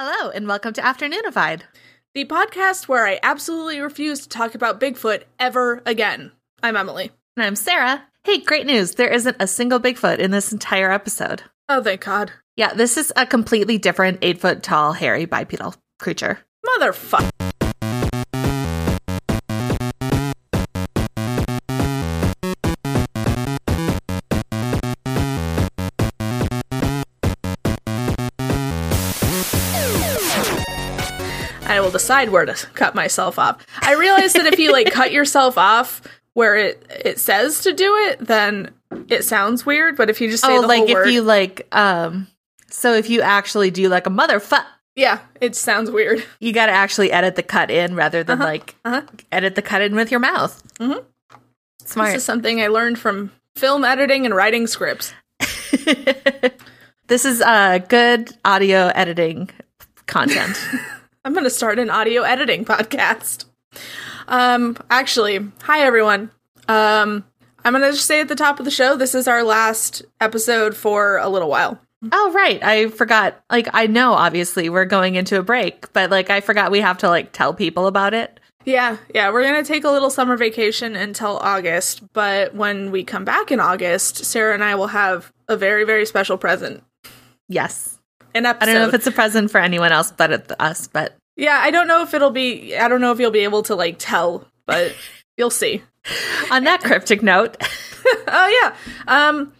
Hello, and welcome to Afternoonified. the podcast where I absolutely refuse to talk about Bigfoot ever again. I'm Emily. And I'm Sarah. Hey, great news. There isn't a single Bigfoot in this entire episode. Oh, thank God. Yeah, this is a completely different eight foot tall, hairy bipedal creature. Motherfucker. Will decide where to cut myself off. I realize that if you like cut yourself off where it it says to do it, then it sounds weird. But if you just say oh, like if word, you like, um, so if you actually do like a motherfuck, yeah, it sounds weird. you got to actually edit the cut in rather than like uh-huh. edit the cut in with your mouth. Mhm. Smart. This is something I learned from film editing and writing scripts. this is uh, good audio editing content. I'm going to start an audio editing podcast. Um, actually, hi everyone. Um, I'm going to just say at the top of the show, this is our last episode for a little while. Oh right, I forgot. Like I know obviously we're going into a break, but like I forgot we have to like tell people about it. Yeah, yeah, we're going to take a little summer vacation until August, but when we come back in August, Sarah and I will have a very, very special present. Yes. An episode. I don't know if it's a present for anyone else but us, but yeah, I don't know if it'll be, I don't know if you'll be able to like tell, but you'll see. on that cryptic note, Oh yeah. Um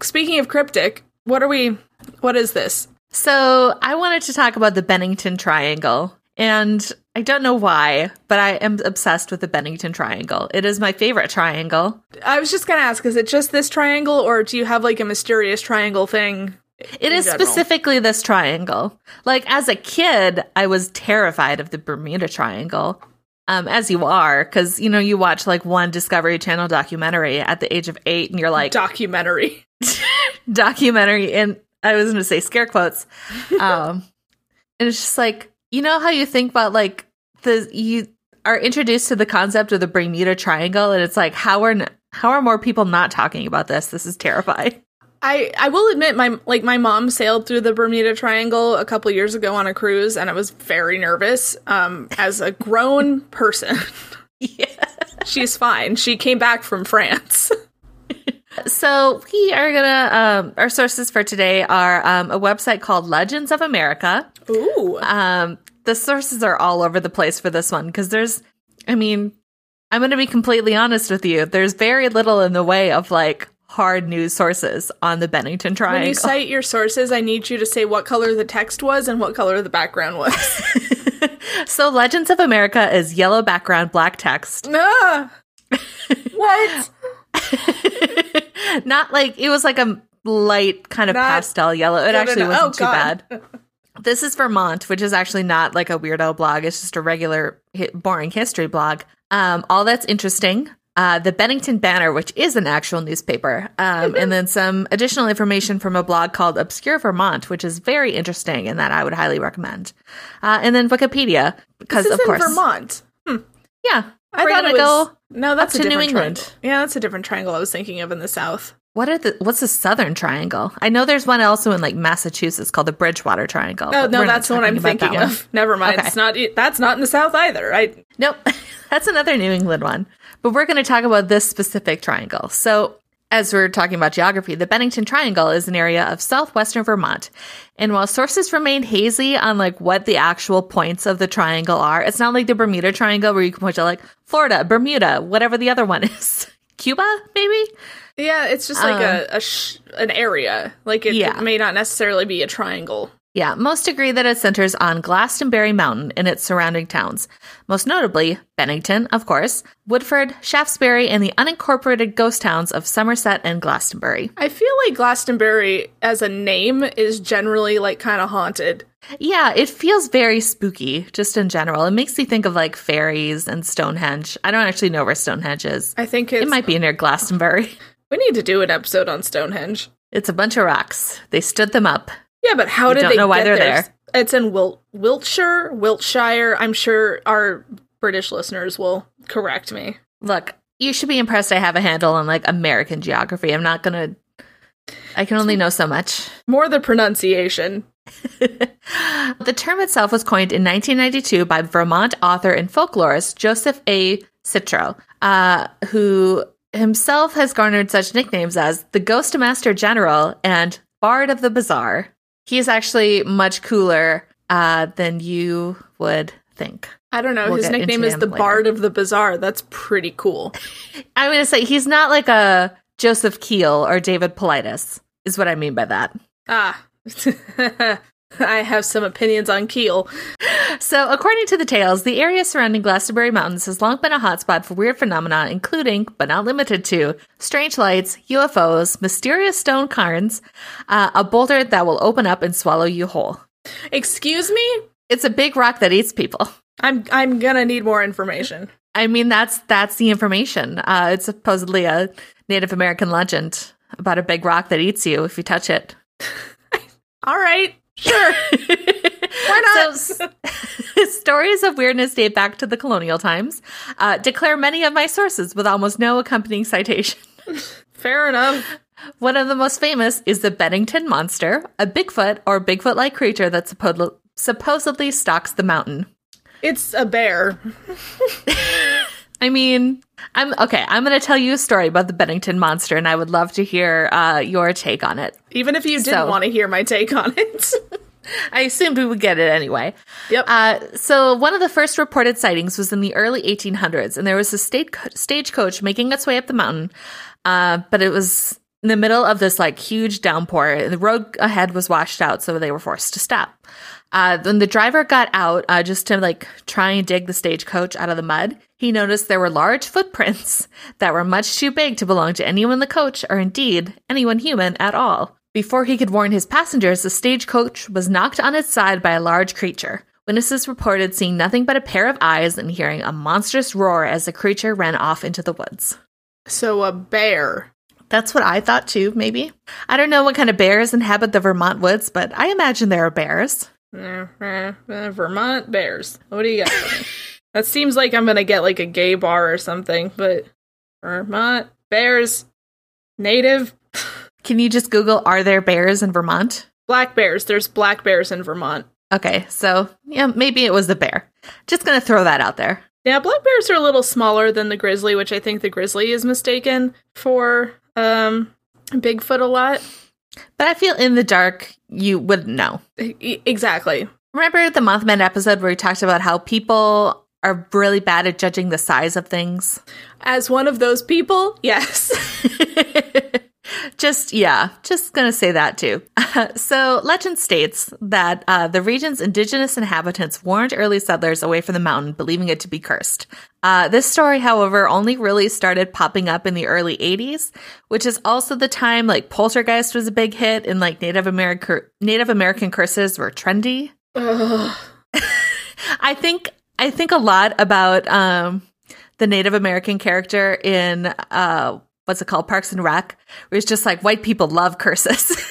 speaking of cryptic, what are we what is this? so I wanted to talk about the Bennington Triangle. And I don't know why, but I am obsessed with the Bennington Triangle. It is my favorite triangle. I was just going to ask is it just this triangle or do you have like a mysterious triangle thing? It is general? specifically this triangle. Like as a kid, I was terrified of the Bermuda Triangle. Um, as you are, because you know you watch like one Discovery Channel documentary at the age of eight, and you're like documentary. documentary, and I was going to say scare quotes, um, and it's just like you know how you think about like the you are introduced to the concept of the Bermuda Triangle, and it's like how are n- how are more people not talking about this? This is terrifying. I I will admit my like my mom sailed through the Bermuda Triangle a couple years ago on a cruise and I was very nervous um as a grown person. Yeah. She's fine. She came back from France. So we are gonna um our sources for today are um a website called Legends of America. Ooh. Um the sources are all over the place for this one because there's I mean, I'm gonna be completely honest with you. There's very little in the way of like hard news sources on the Bennington Triangle. When you cite your sources, I need you to say what color the text was and what color the background was. so Legends of America is yellow background, black text. ah! what? Not like it was like a light kind of Not- pastel yellow. It No, no, actually no. wasn't Oh, too God. bad. This is Vermont, which is actually not like a weirdo blog. It's just a regular, boring history blog. Um, all that's interesting. Uh, the Bennington Banner, which is an actual newspaper, um, and then some additional information from a blog called Obscure Vermont, which is very interesting and that I would highly recommend. Uh, and then Wikipedia, because of course, Vermont. yeah, I we're thought it was go. no. That's a to New different England. triangle. Yeah, that's a different triangle I was thinking of in the south. What are the? What's the Southern Triangle? I know there's one also in like Massachusetts called the Bridgewater Triangle. Oh no, that's the one I'm thinking one. of. Never mind. Okay. It's not. That's not in the south either. I Nope. That's another New England one. But we're going to talk about this specific triangle. So, as we're talking about geography, the Bennington Triangle is an area of southwestern Vermont. And while sources remain hazy on like what the actual points of the triangle are, it's not like the Bermuda Triangle where you can point to like Florida, Bermuda, whatever the other one is. Cuba, maybe? yeah, it's just like a, a sh- an area. Like it, Um, Yeah. it may not necessarily be a triangle. Yeah, most agree that it centers on Glastonbury Mountain and its surrounding towns, most notably Bennington, of course, Woodford, Shaftesbury, and the unincorporated ghost towns of Somerset and Glastonbury. I feel like Glastonbury as a name is generally like kind of haunted. Yeah, it feels very spooky just in general. It makes me think of like fairies and Stonehenge. I don't actually know where Stonehenge is. I think it's, It might be near Glastonbury. We need to do an episode on Stonehenge. It's a bunch of rocks. They stood them up. Yeah, but how We did don't they know why get they're there? there. It's in Wil- Wiltshire, Wiltshire. I'm sure our British listeners will correct me. Look, you should be impressed I have a handle on like American geography. I'm not gonna I can only know so much. More the pronunciation. the term itself was coined in 1992 by Vermont author and folklorist Joseph A. Citro, uh, who himself has garnered such nicknames as the Ghost Master General and Bard of the Bazaar. He is actually much cooler uh, than you would think. I don't know. We'll His nickname is the later. Bard of the Bazaar. That's pretty cool. I'm going to say he's not like a Joseph Keel or David Paulides, is what I mean by that. Ah. I have some opinions on Keel. So, according to the tales, the area surrounding Glastonbury Mountains has long been a hotspot for weird phenomena, including, but not limited to, strange lights, UFOs, mysterious stone cairns, uh, a boulder that will open up and swallow you whole. Excuse me? It's a big rock that eats people. I'm I'm gonna need more information. I mean, that's that's the information. Uh, it's supposedly a Native American legend about a big rock that eats you if you touch it. All right. Sure. Why not? So, stories of weirdness date back to the colonial times. Uh, declare many of my sources with almost no accompanying citation. Fair enough. One of the most famous is the Bennington Monster, a Bigfoot or Bigfoot like creature that suppo- supposedly stalks the mountain. It's a bear. I mean, I'm okay. I'm going to tell you a story about the Bennington Monster, and I would love to hear uh, your take on it. Even if you didn't So- want to hear my take on it. I assumed we would get it anyway. Yep. Uh, so one of the first reported sightings was in the early 1800s, and there was a state stagecoach making its way up the mountain, uh, but it was in the middle of this like huge downpour. The road ahead was washed out, so they were forced to stop. Uh, when the driver got out, uh, just to like try and dig the stagecoach out of the mud, he noticed there were large footprints that were much too big to belong to anyone in the coach, or indeed anyone human at all. Before he could warn his passengers, the stagecoach was knocked on its side by a large creature. Witnesses reported seeing nothing but a pair of eyes and hearing a monstrous roar as the creature ran off into the woods. so a bear. That's what I thought too, maybe. I don't know what kind of bears inhabit the Vermont woods, but I imagine there are bears. Eh, eh, Vermont bears. What do you got? that seems like I'm gonna get like a gay bar or something, but Vermont bears, native Can you just Google, are there bears in Vermont? black bears. There's black bears in Vermont. Okay, so yeah, maybe it was the bear. Just gonna throw that out there. Yeah, black bears are a little smaller than the grizzly, which I think the grizzly is mistaken for um Bigfoot a lot. But I feel in the dark, you wouldn't know. Exactly. Remember the Mothman episode where we talked about how people are really bad at judging the size of things? As one of those people, yes. just, yeah, just gonna say that too. so, legend states that uh, the region's indigenous inhabitants warned early settlers away from the mountain, believing it to be cursed. Uh, this story, however, only really started popping up in the early 80s, which is also the time like Poltergeist was a big hit and like Native American Native American curses were trendy. I think I think a lot about um, the Native American character in uh, what's it called, Parks and Rec, where it's just like white people love curses.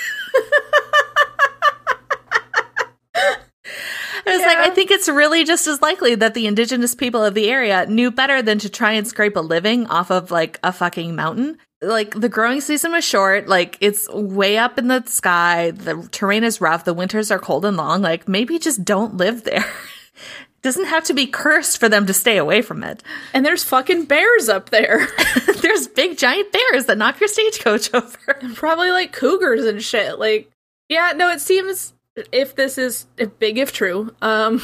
I was like, I think it's really just as likely that the indigenous people of the area knew better than to try and scrape a living off of like a fucking mountain. Like the growing season was short, like it's way up in the sky, the terrain is rough, the winters are cold and long. Like maybe just don't live there. Doesn't have to be cursed for them to stay away from it. And there's fucking bears up there. There's big giant bears that knock your stagecoach over. And Probably like cougars and shit. Like, yeah, no, it seems if this is if big if true, um,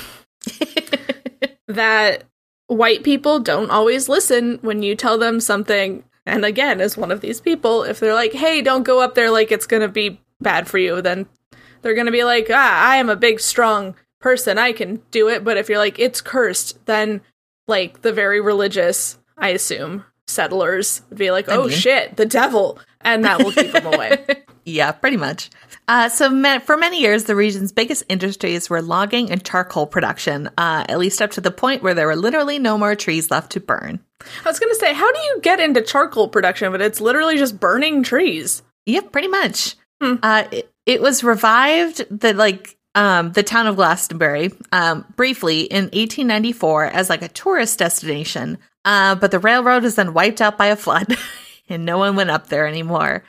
that white people don't always listen when you tell them something. And again, as one of these people, if they're like, "Hey, don't go up there like it's gonna be bad for you," then they're gonna be like, "Ah, I am a big, strong person. I can do it." But if you're like, "It's cursed," then like the very religious, I assume, settlers would be like, I "Oh mean- shit, the devil," and that will keep them away. Yeah, pretty much. Uh, so ma- for many years, the region's biggest industries were logging and charcoal production, uh, at least up to the point where there were literally no more trees left to burn. I was gonna say, how do you get into charcoal production? But it's literally just burning trees. Yep, pretty much. Hmm. Uh, it, it was revived the like um, the town of Glastonbury um, briefly in 1894 as like a tourist destination, uh, but the railroad was then wiped out by a flood, and no one went up there anymore.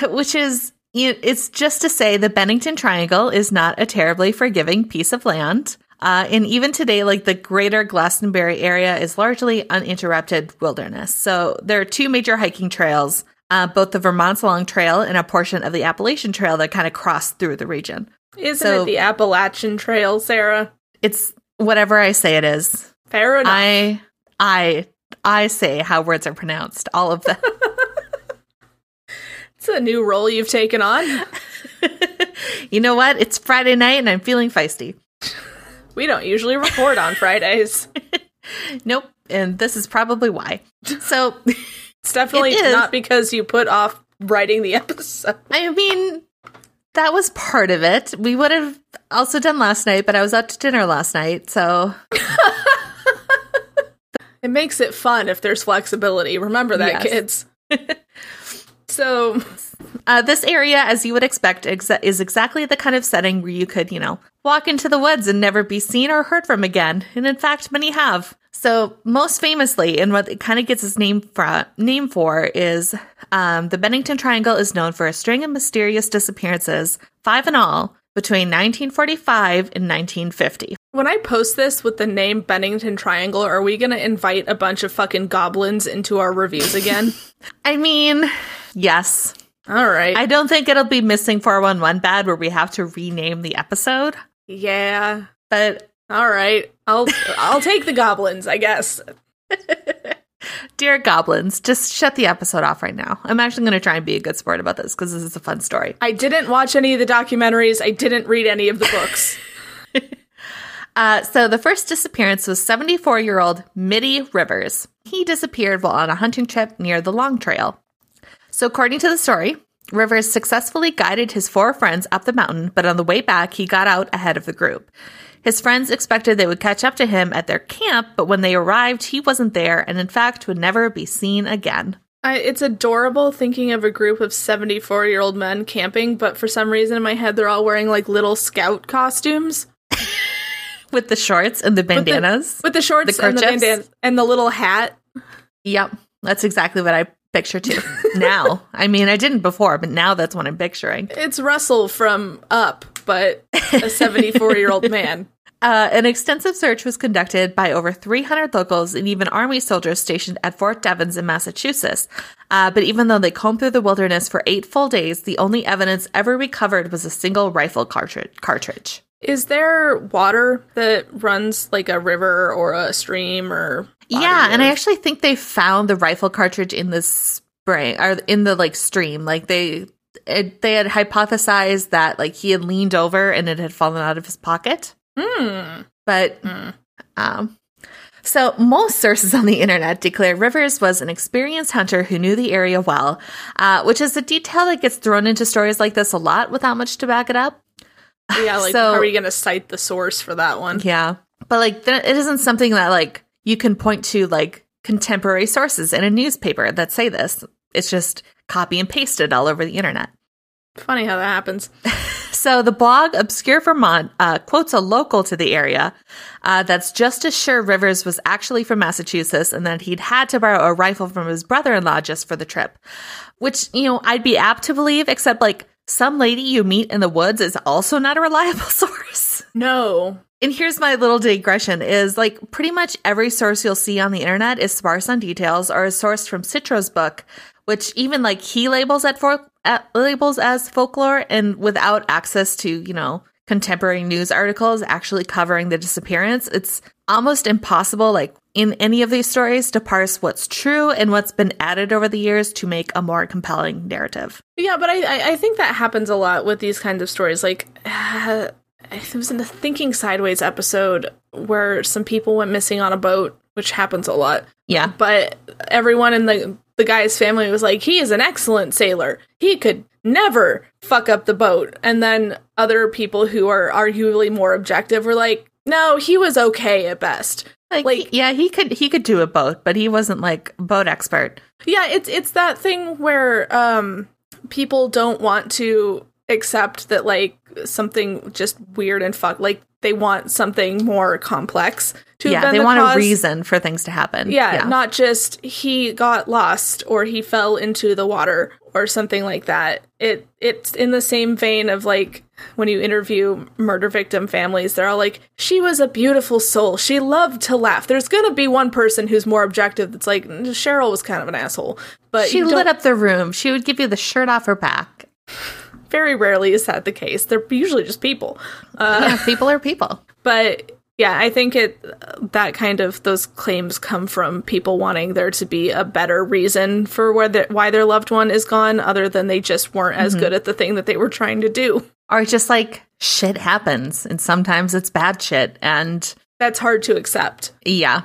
Which is it- it's just to say the Bennington Triangle is not a terribly forgiving piece of land. Uh, and even today, like the greater Glastonbury area is largely uninterrupted wilderness. So there are two major hiking trails, uh, both the Vermont's Long Trail and a portion of the Appalachian Trail that kind of cross through the region. Isn't So- it the Appalachian Trail, Sarah? It's whatever I say it is. Fair enough. I, I, I say how words are pronounced. All of them. it's a new role you've taken on. you know what? It's Friday night and I'm feeling feisty. We don't usually record on Fridays. Nope. And this is probably why. So, It's definitely It not because you put off writing the episode. I mean, that was part of it. We would have also done last night, but I was out to dinner last night. So, It makes it fun if there's flexibility. Remember that, Yes. kids. so, uh, this area, as you would expect, exa- is exactly the kind of setting where you could, you know, walk into the woods and never be seen or heard from again. And in fact, many have. So, most famously, and what it kind of gets its name for, name for is um, the Bennington Triangle is known for a string of mysterious disappearances, five in all, between 1945 and 1950. when I post this with the name Bennington Triangle, are we going to invite a bunch of fucking goblins into our reviews again? I mean, yes. All right. I don't think it'll be missing 411 bad where we have to rename the episode, yeah. but All right. I'll I'll take the goblins, I guess. dear goblins, just shut the episode off right now. I'm actually going to try and be a good sport about this because this is a fun story. I didn't watch any of the documentaries. I didn't read any of the books. Uh, so the first disappearance was 74 year old Middie Rivers. He disappeared while on a hunting trip near the Long Trail. So, according to the story, Rivers successfully guided his four friends up the mountain, but on the way back, he got out ahead of the group. His friends expected they would catch up to him at their camp, but when they arrived, he wasn't there and, in fact, would never be seen again. I, it's adorable thinking of a group of 74 year old men camping, but for some reason in my head, they're all wearing like little scout costumes With the shorts and the With the- bandanas. with the shorts The and the kerchiefs? bandana and the little hat. Yep, that's exactly what I picture too. now, I mean, I didn't before, but now that's what I'm picturing. It's Russell from Up, but a 74 year old man. Uh, an extensive search was conducted by over 300 locals and even army soldiers stationed at Fort Devens in Massachusetts. Uh, but even though they combed through the wilderness for eight full days, the only evidence ever recovered was a single rifle cartridge. cartridge. Is there water that runs like a river or a stream or. Yeah, and I actually think they found the rifle cartridge in the spring or in the like stream. Like they it, they had hypothesized that like he had leaned over and it had fallen out of his pocket. Hmm. But Hmm. um so most sources on the internet declare Rivers was an experienced hunter who knew the area well, uh, which is a detail that gets thrown into stories like this a lot without much to back it up. Yeah, like, So- how are you going to cite the source for that one? Yeah. But like th- it isn't something that like you can point to like contemporary sources in a newspaper that say this. It's just copy and pasted all over the internet. Funny how that happens. So the blog Obscure Vermont uh, quotes a local to the area uh, that's just as sure Rivers was actually from Massachusetts and that he'd had to borrow a rifle from his brother-in-law just for the trip. Which, you know, I'd be apt to believe, except like some lady you meet in the woods is also not a reliable source. No. And here's my little digression is like pretty much every source you'll see on the internet is sparse on details or is sourced from Citro's book, which even like he labels at, for- labels as folklore and without access to, you know, contemporary news articles actually covering the disappearance, it's almost impossible like in any of these stories to parse what's true and what's been added over the years to make a more compelling narrative. Yeah, but I, I I think that happens a lot with these kinds of stories. Like, uh, it was in the Thinking Sideways episode where some people went missing on a boat, which happens a lot. Yeah. But everyone in the the guy's family was like, he is an excellent sailor. He could never fuck up the boat. And then other people who are arguably more objective were like, no, he was okay at best. Like, Like- yeah, he could he could do a boat, but he wasn't like boat expert. Yeah, it's it's that thing where um people don't want to accept that like something just weird and fuck like they want something more complex to yeah, they the want cause. a reason for things to happen. Yeah, not just he got lost or he fell into the water or something like that. It it's in the same vein of like when you interview murder victim families, they're all like, "She was a beautiful soul. She loved to laugh." There's gonna be one person who's more objective. That's like mm, Cheryl was kind of an asshole, but she lit up the room. She would give you the shirt off her back. Very rarely is that the case. They're usually just people. Uh, yeah, people are people. but yeah i think it that kind of those claims come from people wanting there to be a better reason for where the, why their loved one is gone other than they just weren't as good at the thing that they were trying to do Or just like shit happens, and sometimes it's bad shit, and that's hard to accept Yeah.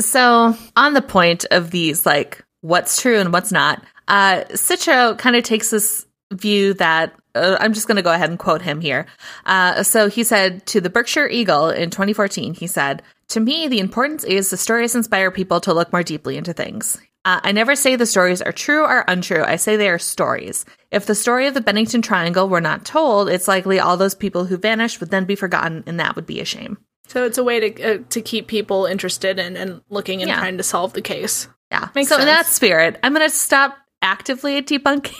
So, on the point of these, like what's true and what's not, uh, Citro kind of takes this view that uh, I'm just going to go ahead and quote him here. Uh, so, he said to the Berkshire Eagle in 2014, he said, To me, the importance is the stories inspire people to look more deeply into things. Uh, I never say the stories are true or untrue. I say they are stories. If the story of the Bennington Triangle were not told, it's likely all those people who vanished would then be forgotten, and that would be a shame. so it's a way to uh, to keep people interested in and looking and Yeah. trying to solve the case Yeah. Makes so in that spirit, I'm going to stop actively debunking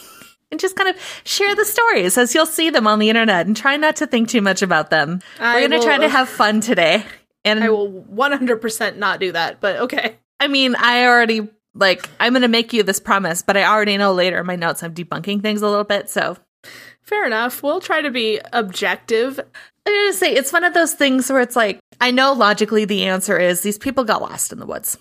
and just kind of share the stories as you'll see them on the internet and try not to think too much about them. I We're going to try to have fun today. And i will 100% not do that but okay I mean, I already like I'm going to make you this promise, but I already know later in my notes I'm debunking things a little bit. So fair enough we'll try to be objective I'm going to say it's one of those things where it's like I know logically the answer is these people got lost in the woods.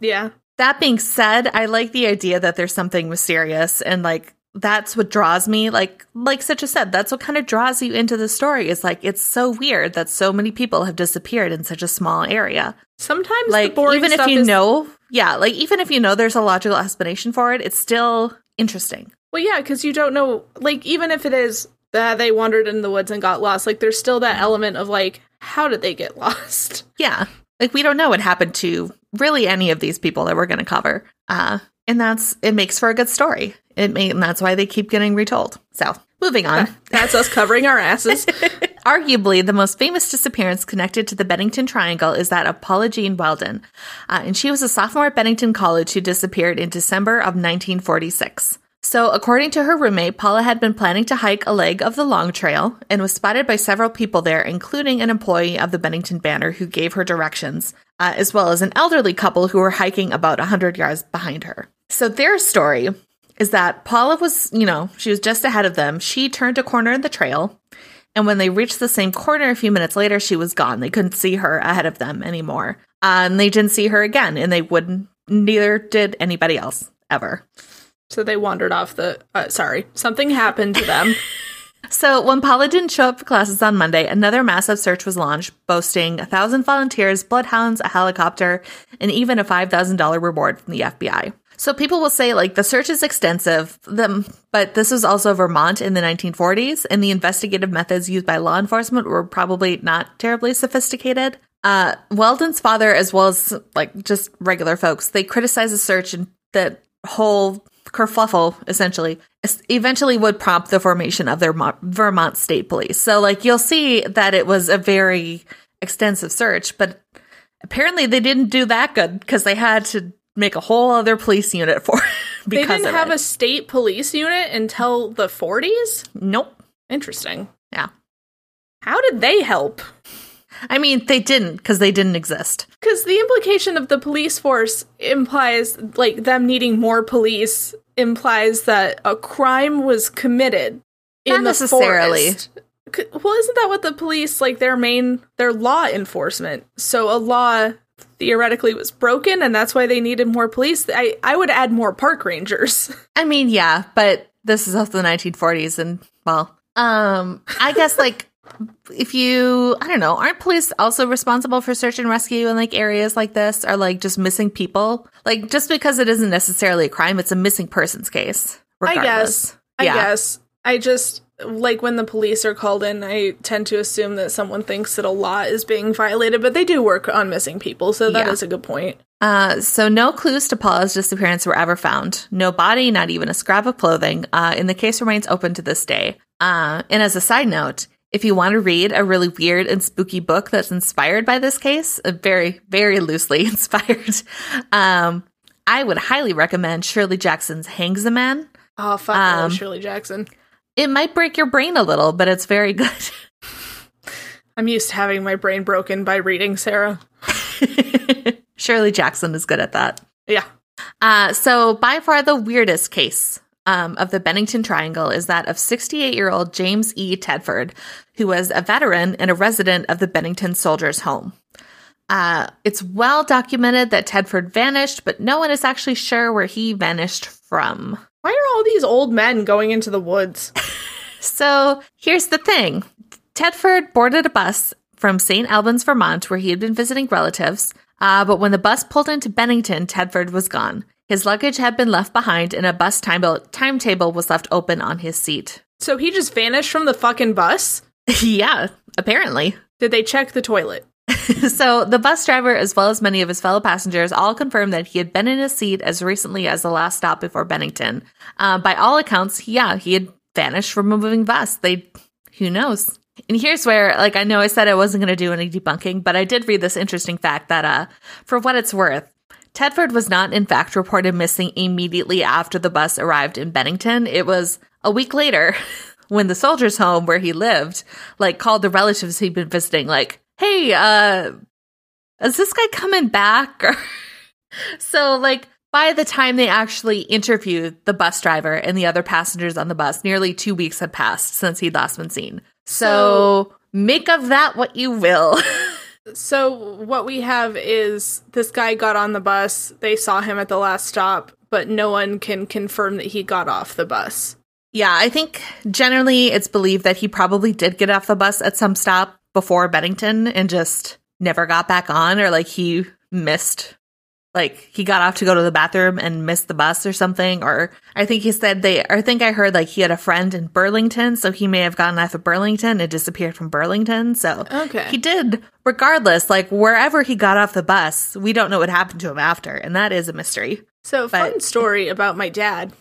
yeah That being said, I like the idea that there's something mysterious and like that's what draws me. Like like Citro said, that's what kind of draws you into the story. Is like it's so weird that so many people have disappeared in such a small area. sometimes Like even if you is- know, yeah, like even if you know there's a logical explanation for it, it's still interesting. Well, yeah, because you don't know. Like, even if it is that they wandered in the woods and got lost, like, there's still that element of like, how did they get lost? Yeah. Like we don't know what happened to really any of these people that we're going to cover. Uh and that's it makes for a good story. It may, and that's why they keep getting retold. So, moving on. That's us covering our asses. Arguably, the most famous disappearance connected to the Bennington Triangle is that of Paula Jean Welden, uh, and she was a sophomore at Bennington College who disappeared in December of 1946. So, according to her roommate, Paula had been planning to hike a leg of the Long Trail and was spotted by several people there, including an employee of the Bennington Banner who gave her directions, uh, as well as an elderly couple who were hiking about 100 yards behind her. So, their story is that Paula was, you know, she was just ahead of them. She turned a corner in the trail. And when they reached the same corner a few minutes later, she was gone. They couldn't see her ahead of them anymore. Uh, and they didn't see her again. And they wouldn't, neither did anybody else ever. so they wandered off the. Uh, sorry, something happened to them. So when Paula didn't show up for classes on Monday, another massive search was launched, boasting a thousand volunteers, bloodhounds, a helicopter, and even a $5,000 reward from the FBI. So people will say like the search is extensive, but this was also Vermont in the 1940s, and the investigative methods used by law enforcement were probably not terribly sophisticated. Uh, Welden's father, as well as like just regular folks, they criticize the search and that whole kerfuffle essentially eventually would prompt the formation of their Vermont State Police. So like you'll see that it was a very extensive search, but apparently they didn't do that good because they had to make a whole other police unit for they because didn't of have it. a state police unit until the 40s. nope. Interesting. Yeah. How did they help? I mean, they didn't because they didn't exist. Because the implication of the police force implies, like, them needing more police implies that a crime was committed in Not the necessarily. forest. Well, isn't that what the police, like, their main, their law enforcement? So a law theoretically was broken, and that's why they needed more police. I, I would add more park rangers. I mean, yeah, but this is also the 1940s, and well, um, I guess like if you, I don't know, aren't police also responsible for search and rescue in like areas like this, or like just missing people? Like just because it isn't necessarily a crime, it's a missing persons case. I Regardless. guess. I Yeah. guess. I just like when the police are called in, I tend to assume that someone thinks that a law is being violated, but they do work on missing people, so that is Yeah. a good point. Uh, so no clues to Paula's disappearance were ever found. No body, not even a scrap of clothing. Uh, and the case remains open to this day. Uh, and as a side note, if you want to read a really weird and spooky book that's inspired by this case, very, very loosely inspired, um, I would highly recommend Shirley Jackson's Hangsaman. Oh fuck, Um, Shirley Jackson. It might break your brain a little, but it's very good. I'm used to having my brain broken by reading Sarah. Shirley Jackson is good at that. Yeah. Uh, so, by far the weirdest case um, of the Bennington Triangle is that of 68 year old James E. Tedford, who was a veteran and a resident of the Bennington Soldiers' Home. Uh, it's well documented that Tedford vanished, but no one is actually sure where he vanished from. Why are all these old men going into the woods? So here's the thing Tedford boarded a bus from St. Albans, Vermont, where he had been visiting relatives. Uh, but when the bus pulled into Bennington, Tedford was gone. His luggage had been left behind, and a bus time- timetable was left open on his seat. So he just vanished from the fucking bus? yeah, apparently. Did they check the toilet? so the bus driver, as well as many of his fellow passengers, all confirmed that he had been in his seat as recently as the last stop before Bennington. Uh, by all accounts, yeah, he had vanished from a moving bus. They, who knows? And here's where, like, I know I said I wasn't going to do any debunking, but I did read this interesting fact that, uh, for what it's worth, Tedford was not, in fact, reported missing immediately after the bus arrived in Bennington. It was a week later when the soldiers' home where he lived, like, called the relatives he'd been visiting, like, hey, uh, is this guy coming back? So, like, by the time they actually interviewed the bus driver and the other passengers on the bus, nearly two weeks had passed since he'd last been seen. So, make of that what you will. So what we have is this guy got on the bus. They saw him at the last stop, but no one can confirm that he got off the bus. yeah, I think generally it's believed that he probably did get off the bus at some stop before Bennington and just never got back on, or like he missed like he got off to go to the bathroom and missed the bus or something or i think he said they i think i heard like he had a friend in burlington so he may have gotten off of burlington and disappeared from burlington so Okay. he did regardless like wherever he got off the bus we don't know what happened to him after and that is a mystery So fun story about my dad.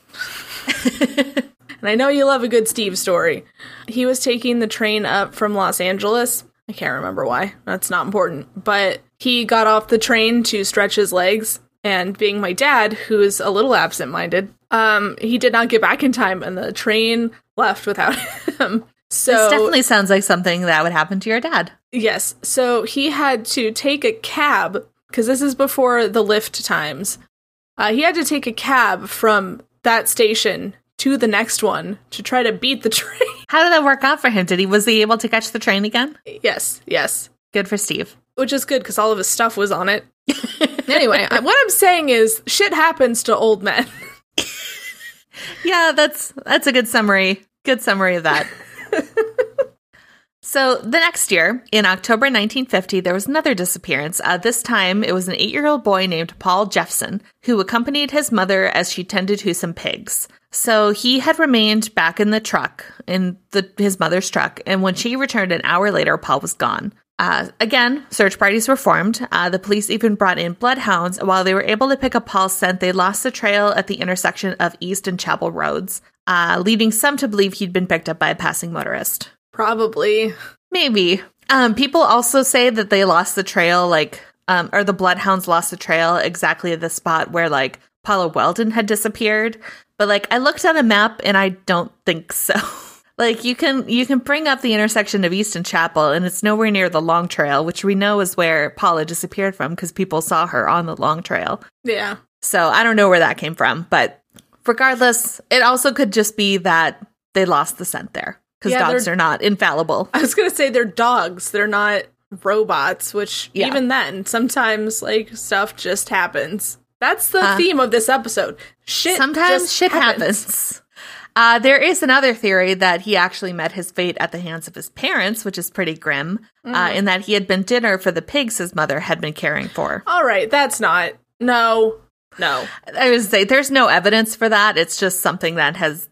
and I know you love a good Steve story. He was taking the train up from Los Angeles. I can't remember why. That's not important. But he got off the train to stretch his legs. And being my dad, who is a little absent minded, um, he did not get back in time and the train left without him. So this definitely sounds like something that would happen to your dad Yes. So he had to take a cab because this is before the Lyft times. Uh, he had to take a cab from that station to the next one to try to beat the train. how did that work out for him did he was he able to catch the train again yes, yes. good for steve Which is good because all of his stuff was on it. anyway, I- what I'm saying is shit happens to old men. Yeah, that's that's a good summary. Good summary of that. so the next year, in October 1950, there was another disappearance. Uh, this time, it was an eight-year-old boy named Paul Jepson who accompanied his mother as she tended to some pigs. So he had remained back in the truck, in the his mother's truck, and when she returned an hour later, Paul was gone. Uh, again, search parties were formed. Uh, the police even brought in bloodhounds. While they were able to pick up Paul's scent, they lost the trail at the intersection of East and Chapel Roads, uh, leading some to believe he'd been picked up by a passing motorist. Probably. Maybe. Um, people also say that they lost the trail, like, um, or the bloodhounds lost the trail exactly at the spot where, like, Paula Welden had disappeared. But, like, I looked on a map and I don't think so. like, you can you can bring up the intersection of East and Chapel, and it's nowhere near the Long Trail, which we know is where Paula disappeared from because people saw her on the Long Trail. Yeah. So I don't know where that came from, but regardless, it also could just be that they lost the scent there because Yeah, dogs are not infallible. I was going to say they're dogs. They're not robots, which Yeah. even then, sometimes like stuff just happens. That's the Uh, theme of this episode. Shit. Sometimes shit happens. Uh, there is another theory that he actually met his fate at the hands of his parents, which is pretty grim, uh, in that he had been dinner for the pigs his mother had been caring for. All right, that's not. No. No. I would say there's no evidence for that. It's just something that has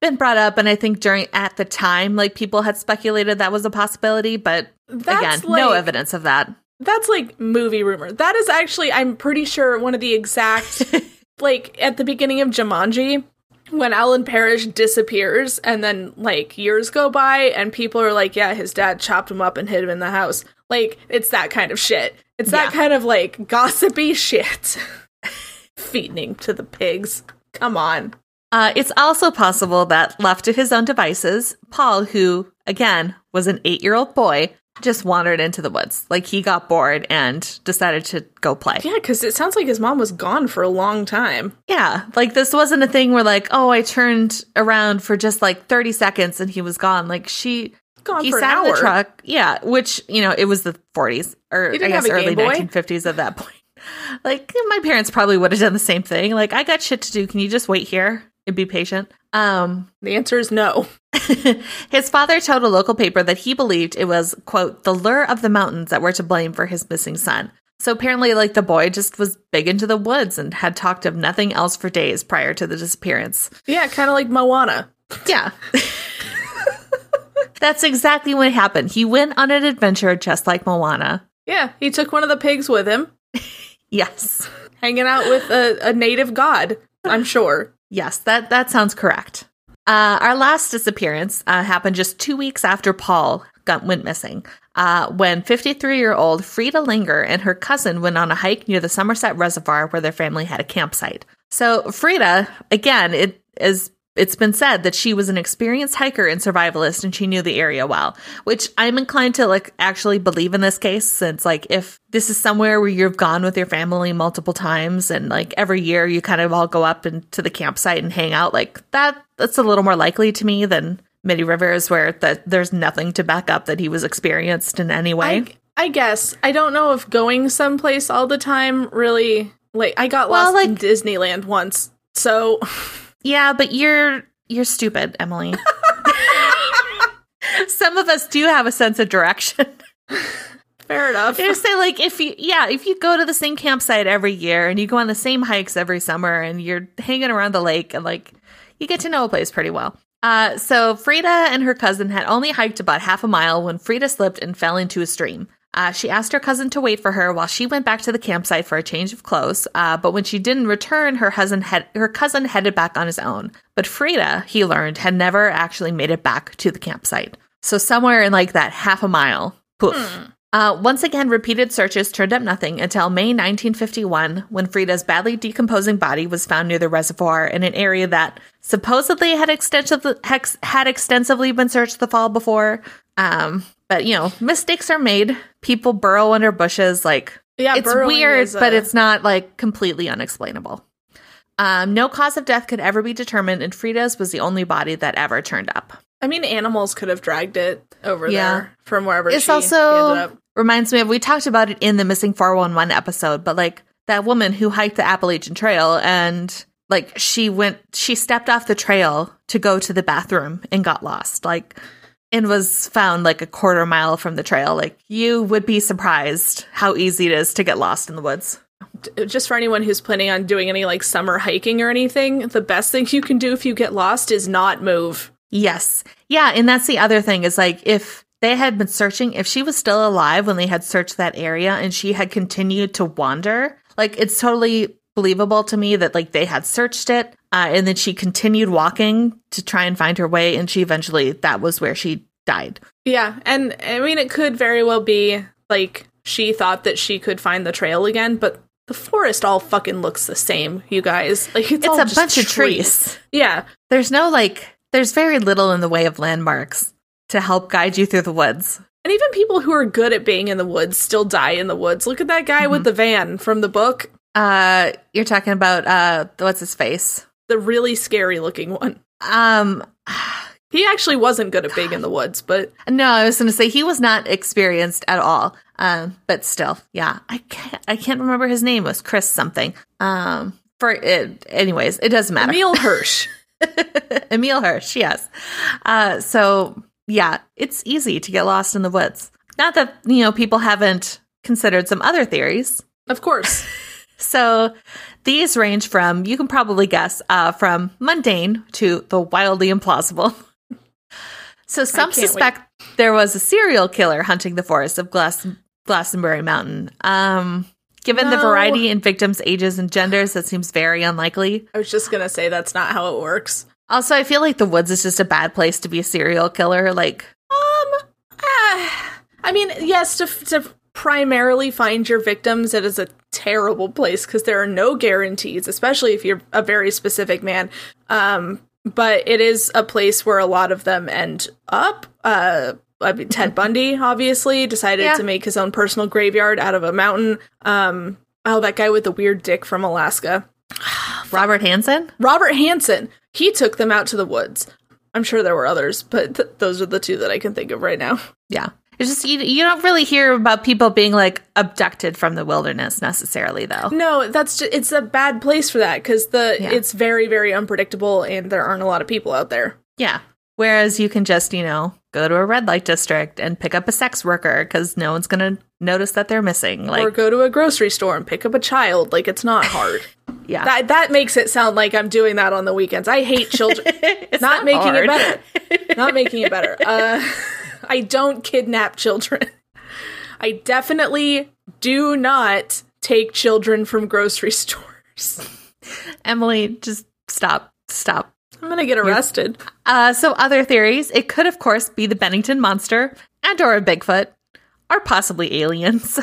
been brought up, and I think during at the time, like people had speculated that was a possibility, but That's again, no evidence of that. That's like movie rumor. That is actually, I'm pretty sure, one of the exact, like at the beginning of Jumanji, when Alan Parrish disappears and then like years go by and people are like, yeah, his dad chopped him up and hid him in the house. Like, it's that kind of shit. It's that Yeah. kind of like gossipy shit. Feeding to the pigs. Come on. Uh, it's also possible that, left to his own devices, Paul, who, again, was an eight year old boy, just wandered into the woods. Like he got bored and decided to go play. Yeah, because it sounds like his mom was gone for a long time. Yeah. Like this wasn't a thing where, like, oh, I turned around for just like 30 seconds and he was gone. Like she, Gone he for sat in the truck. Yeah. Which, you know, it was the 40s or I guess early 1950s at that point. Like my parents probably would have done the same thing. Like, I got shit to do. Can you just wait here and be patient? Um, The answer is no. his father told a local paper that he believed it was, quote, the lure of the mountains that were to blame for his missing son. So apparently, like, the boy just was big into the woods and had talked of nothing else for days prior to the disappearance. Yeah, kind of like Moana. Yeah. That's exactly what happened. He went on an adventure just like Moana. Yeah, he took one of the pigs with him, Yes. hanging out with a, a native god, I'm sure. Yes, that, that sounds correct. Uh, our last disappearance uh, happened just two weeks after Paul got went missing, uh, when 53 year old Frieda Langer and her cousin went on a hike near the Somerset Reservoir where their family had a campsite. So Frieda, again, it is it's been said that she was an experienced hiker and survivalist and she knew the area well, which I'm inclined to like actually believe in this case since like if this is somewhere where you've gone with your family multiple times and like every year you kind of all go up into the campsite and hang out like that that's a little more likely to me than Middie Rivers where that there's nothing to back up that he was experienced in any way. I, I guess. I don't know if going someplace all the time really like I got Well, lost in Disneyland once. So Yeah, but you're you're stupid, Emily. Some of us do have a sense of direction. fair enough. You say like if you yeah, if you go to the same campsite every year and you go on the same hikes every summer and you're hanging around the lake and like you get to know a place pretty well. Uh so Frieda and her cousin had only hiked about half a mile when Frieda slipped and fell into a stream. Uh, she asked her cousin to wait for her while she went back to the campsite for a change of clothes. Uh, but when she didn't return, her cousin had her cousin headed back on his own. But Frieda, he learned, had never actually made it back to the campsite. So somewhere in like that half a mile, poof. Uh, once again, repeated searches turned up nothing until May 1951, when Frieda's badly decomposing body was found near the reservoir in an area that supposedly had extensively had extensively been searched the fall before. Um, but you know, mistakes are made. People burrow under bushes. Like Yeah, it's weird, uh, but it's not like completely unexplainable. Um, no cause of death could ever be determined, and Frieda's was the only body that ever turned up. I mean, animals could have dragged it over Yeah. there from wherever It's she also ended up. reminds me of we talked about it in the missing 411 episode, but like that woman who hiked the Appalachian Trail and like she went she stepped off the trail to go to the bathroom and got lost. Like and was found like a quarter mile from the trail. Like you would be surprised how easy it is to get lost in the woods. Just for anyone who's planning on doing any like summer hiking or anything, the best thing you can do if you get lost is not move. Yes. Yeah, and that's the other thing is like if they had been searching, if she was still alive when they had searched that area and she had continued to wander, like it's totally believable to me that like they had searched it uh, and then she continued walking to try and find her way and she eventually that was where she died. Yeah, and I mean, it could very well be like she thought that she could find the trail again, but the forest all fucking looks the same, you guys. Like it's, It's all a just bunch of trees. Yeah, There's no like there's very little in the way of landmarks to help guide you through the woods. and even people who are good at being in the woods still die in the woods. Look at that guy with the van from the book, Uh you're talking about uh what's his face? the really scary looking one. Um He actually wasn't good at being in the woods, but No, I was going to say he was not experienced at all. Um, but still, yeah, I can't, I can't remember his name. It was Chris something. Um, for it, anyways, it doesn't matter. Emile Hirsch. Emile Hirsch, yes. Uh, so yeah, it's easy to get lost in the woods. Not that you know people haven't considered some other theories. Of course. So these range from you can probably guess uh, from mundane to the wildly implausible. So some can't wait. suspect there was a serial killer hunting the forest of Glass- Glastonbury Mountain. Um, Given the variety in victims' ages and genders, that seems very unlikely. I was just gonna say that's not how it works. Also, I feel like the woods is just a bad place to be a serial killer. Like, Um, ah, I mean, yes, to to primarily find your victims, it is a terrible place because there are no guarantees, especially if you're a very specific man. Um, but it is a place where a lot of them end up. Uh, I mean, Ted Bundy obviously decided Yeah. to make his own personal graveyard out of a mountain. Um, oh, that guy with the weird dick from Alaska. Robert Hansen? Robert Hansen, he took them out to the woods. I'm sure there were others, but th- those are the two that I can think of right now. Yeah. It's just, you, you don't really hear about people being like abducted from the wilderness necessarily, though. No, that's just, it's a bad place for that because the Yeah. it's very very unpredictable and there aren't a lot of people out there. Yeah. Whereas you can just, you know, go to a red light district and pick up a sex worker because no one's going to notice that they're missing. Like, or go to a grocery store and pick up a child. Like it's not hard. yeah. that that makes it sound like I'm doing that on the weekends. I hate children. it's not, making hard. it better. not making it better. Uh, I don't kidnap children. I definitely do not take children from grocery stores. Emily, just stop. Stop. I'm gonna get arrested. Uh, so other theories, it could of course be the Bennington monster and or a Bigfoot or possibly aliens.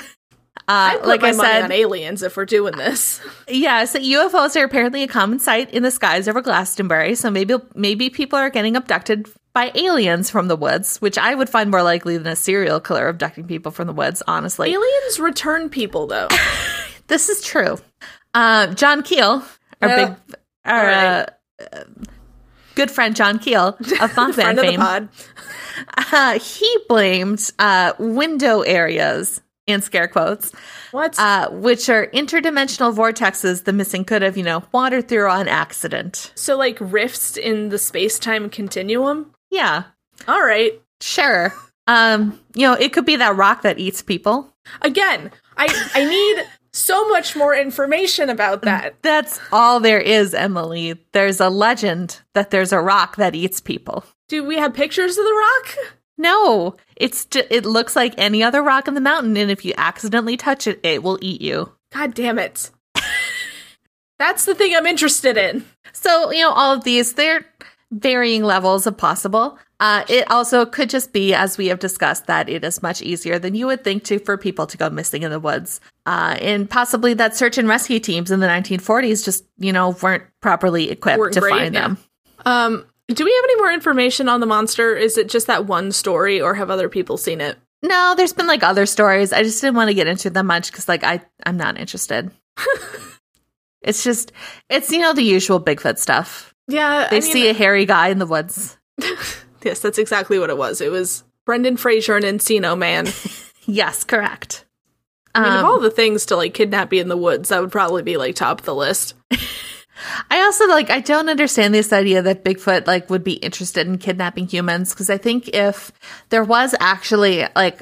I Uh, put like I said, on aliens if we're doing this. yeah, so UFOs are apparently a common sight in the skies over Glastonbury. So maybe maybe people are getting abducted by aliens from the woods, which I would find more likely than a serial killer abducting people from the woods. Honestly, Aliens return people though. this is true. Uh, John Keel, our Yeah. big, our All right. uh, uh, good friend John Keel of Mothman Friend of the pod. uh, he blamed uh, window areas in scare quotes, What? uh, which are interdimensional vortexes the missing could have, you know, wandered through on accident. so like rifts in the space time continuum. Yeah, All right. sure. Um, you know, it could be that rock that eats people. Again, I I need so much more information about that. That's all there is, Emily. There's a legend that there's a rock that eats people. Do we have pictures of the rock? No, it's ju- it looks like any other rock in the mountain, and if you accidentally touch it, it will eat you. God damn it. That's the thing I'm interested in. So, you know, all of these, they're varying levels of possible. Uh, it also could just be, as we have discussed, that it is much easier than you would think to for people to go missing in the woods. Uh, and possibly that search and rescue teams in the 1940s just, you know, weren't properly equipped Weren't to great, find yeah. them. Um, do we have any more information on the monster? Is it just that one story or have other people seen it? No, there's been like other stories. I just didn't want to get into them much because, like, I I'm not interested. it's just, it's you know the usual Bigfoot stuff. Yeah, They I mean, see a hairy guy in the woods. Yes, that's exactly what it was. It was Brendan Fraser and Encino Man. Yes, correct. I mean, of Um, all the things to like kidnap you in the woods, that would probably be like top of the list. I also like I don't understand this idea that Bigfoot like would be interested in kidnapping humans because I think if there was actually like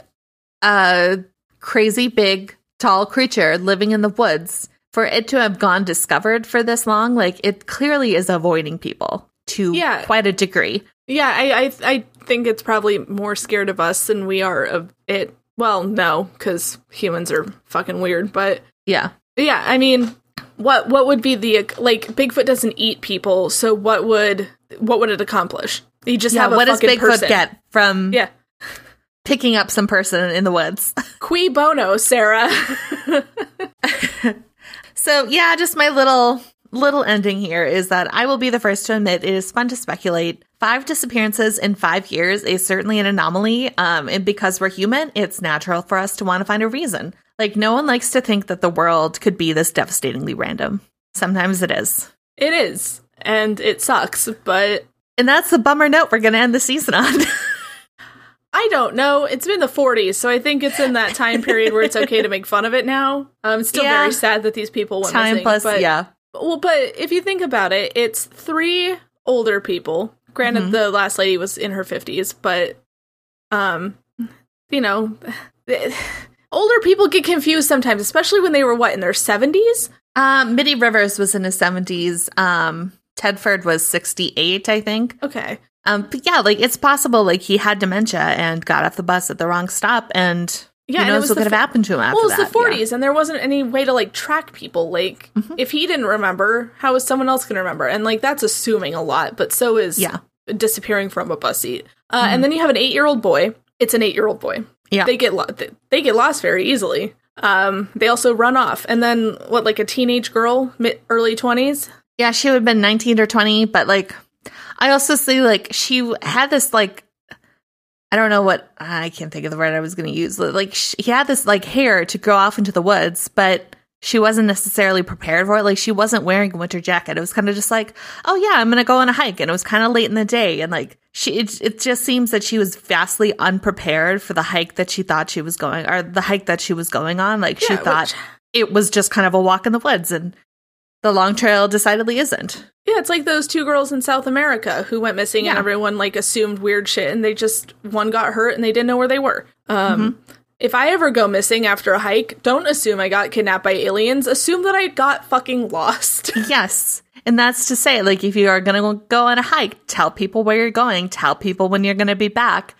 a crazy big tall creature living in the woods for it to have gone discovered for this long like it clearly is avoiding people to Yeah. quite a degree. Yeah, I, I I think it's probably more scared of us than we are of it. Well, no, because humans are fucking weird. But Yeah. yeah, I mean, what what would be the like? Bigfoot doesn't eat people, so what would what would it accomplish? You just Yeah, have a what does Bigfoot person. get from Yeah, picking up some person in the woods? cui bono, Sarah. So yeah, just my little little ending here is that I will be the first to admit it is fun to speculate. Five disappearances in five years is certainly an anomaly. Um, and because we're human, it's natural for us to want to find a reason. Like no one likes to think that the world could be this devastatingly random. Sometimes it is. it is, and it sucks, but And that's the bummer note we're gonna end the season on. I don't know. It's been the 40s, so I think it's in that time period where it's okay to make fun of it now. Um, it's still Yeah. very sad that these people went Time missing, plus but, yeah. Well, but if you think about it, it's three older people. Granted, Mhm. the last lady was in her 50s, but um, you know, older people get confused sometimes, especially when they were what in their 70s. Um Middie Rivers was in his seventies. Um Tedford was sixty eight, I think. Okay, Um, but yeah, like it's possible like he had dementia and got off the bus at the wrong stop and Yeah, Who and it knows was what the could have happened to him after Well, it was that? the yeah. Mm-hmm. 40s, and there wasn't any way to like track people. Like, if he didn't remember, how is someone else going to remember? And like, that's assuming a lot, but so is Yeah. Mm-hmm. disappearing from a bus seat. Uh, And then you have an eight-year-old boy. It's an eight-year-old boy. Yeah. they get lo- they get lost very easily. Um, they also run off, and then what? Like a teenage girl, mid early twenties. Yeah, she would have been 19 or 20, but like, I also see like she had this like, I don't know what, I can't think of the word I was going to use. Like, she had this like hair to go off into the woods, but she wasn't necessarily prepared for it. Like, she wasn't wearing a winter jacket. It was kind of just like, oh yeah, I'm going to go on a hike. And it was kind of late in the day. And like, she, it, it just seems that she was vastly unprepared for the hike that she thought she was going, or the hike that she was going on. Like, she thought which- it was just kind of a walk in the woods. And the long trail decidedly isn't. Yeah, it's like those two girls in South America who went missing, and everyone like assumed weird shit, and they just one got hurt and they didn't know where they were. Um, Mm-hmm. If I ever go missing after a hike, don't assume I got kidnapped by aliens. Assume that I got fucking lost. Yes. And that's to say, like, if you are going to go on a hike, tell people where you're going, tell people when you're going to be back.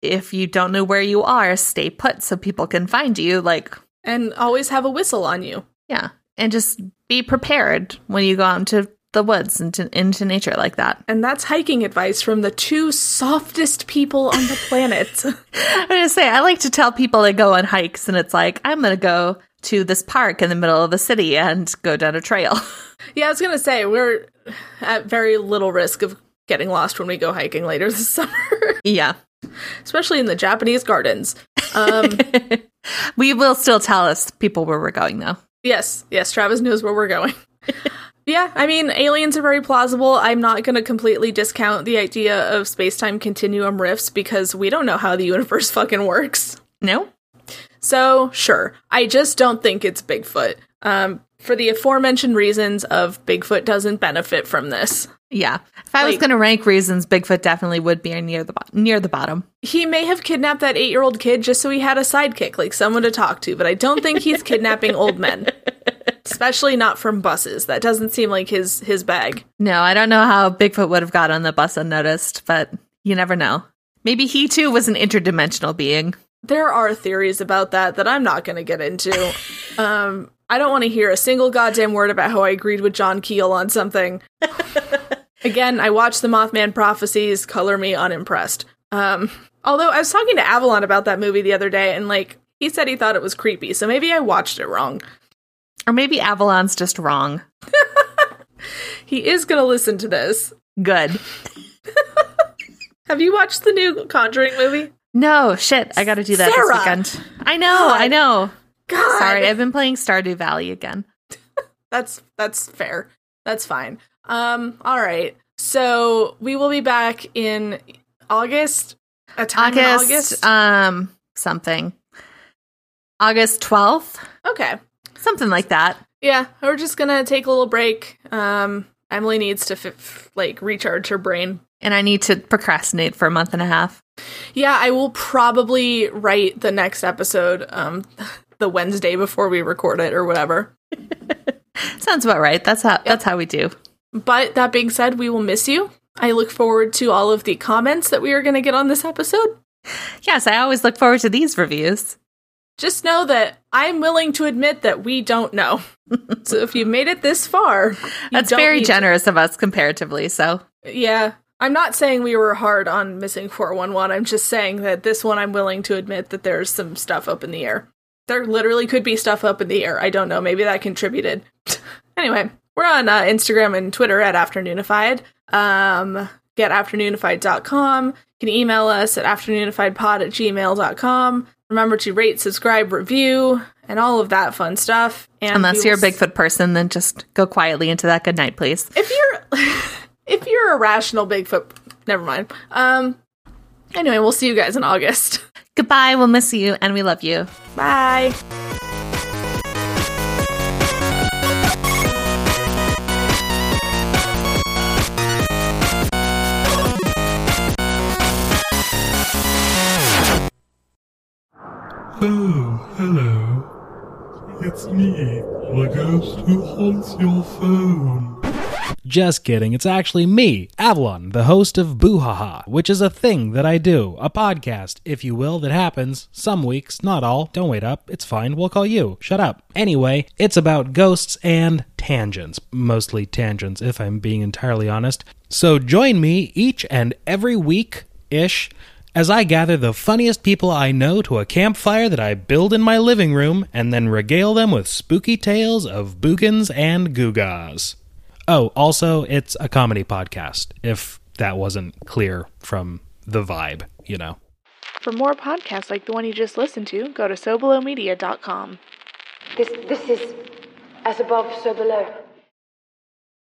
If you don't know where you are, stay put so people can find you. Like, and always have a whistle on you. yeah. And just be prepared when you go out into the woods into, into nature like that. And that's hiking advice from the two softest people on the planet. I'm going to say, I like to tell people to go on hikes, and it's like, I'm going to go to this park in the middle of the city and go down a trail. yeah, I was gonna say we're at very little risk of getting lost when we go hiking later this summer, yeah. especially in the Japanese gardens. Um, we will still tell us people where we're going, though. Yes, yes, Travis knows where we're going. yeah, I mean, aliens are very plausible. I'm not going to completely discount the idea of space time continuum rifts because we don't know how the universe fucking works. No? So, sure. I just don't think it's Bigfoot. Um, for the aforementioned reasons of Bigfoot doesn't benefit from this. Yeah. If I was going to rank reasons, Bigfoot definitely would be near the bo- near the bottom. He may have kidnapped that eight year old kid just so he had a sidekick, like someone to talk to, but I don't think he's kidnapping old men. Especially not from buses. That doesn't seem like his his bag. No, I don't know how Bigfoot would have got on the bus unnoticed, but you never know. Maybe he too was an interdimensional being. There are theories about that that I'm not going to get into. um, I don't want to hear a single goddamn word about how I agreed with John Keel on something. Again, I watched the Mothman prophecies, color me unimpressed. Um, although I was talking to Avalon about that movie the other day, and like he said he thought it was creepy, so maybe I watched it wrong. Or maybe Avalon's just wrong. He is going to listen to this. Good. Have you watched the new Conjuring movie? No, shit. I got to do that Sarah! this weekend. I know, I know. God, Sorry, I've been playing Stardew Valley again. That's that's fair. That's fine. Um, all right. So we will be back in August. A time in August, August. um, something. August 12th? okay. Something like that. Yeah, we're just gonna take a little break. Um, Emily needs to f- f- like recharge her brain. And I need to procrastinate for a month and a half. Yeah, I will probably write the next episode um the Wednesday before we record it or whatever. Sounds about right. That's how that's how we do. But that being said, we will miss you. I look forward to all of the comments that we are going to get on this episode. Yes, I always look forward to these reviews. Just know that I'm willing to admit that we don't know. so if you made it this far, you That's very need to- generous of us comparatively. So, Yeah. I'm not saying we were hard on missing 411. I'm just saying that this one I'm willing to admit that there's some stuff up in the air. There literally could be stuff up in the air. I don't know. Maybe that contributed. anyway, we're on uh, Instagram and Twitter at Afternoonified. Um, get afternoonified.com. You can email us at afternoonifiedpod at gmail.com. Remember to rate, subscribe, review, and all of that fun stuff. And unless you're a Bigfoot person, then just go quietly into that good night, please. if you're if you're a rational Bigfoot, never mind. Um. Anyway, we'll see you guys in August. Goodbye. We'll miss you and we love you. Bye. Oh, hello. It's me, the ghost who haunts your phone. Just kidding. It's actually me, Avalon, the host of Boo Haha, which is a thing that I do. A podcast, if you will, that happens some weeks, not all. Don't wait up. It's fine. We'll call you. Shut up. Anyway, it's about ghosts and tangents. Mostly tangents, if I'm being entirely honest. So join me each and every week ish as I gather the funniest people I know to a campfire that I build in my living room and then regale them with spooky tales of boogans and googas. Oh, also, it's a comedy podcast, if that wasn't clear from the vibe, you know. For more podcasts like the one you just listened to, go to SoBelowMedia.com. This, this is as above, so below.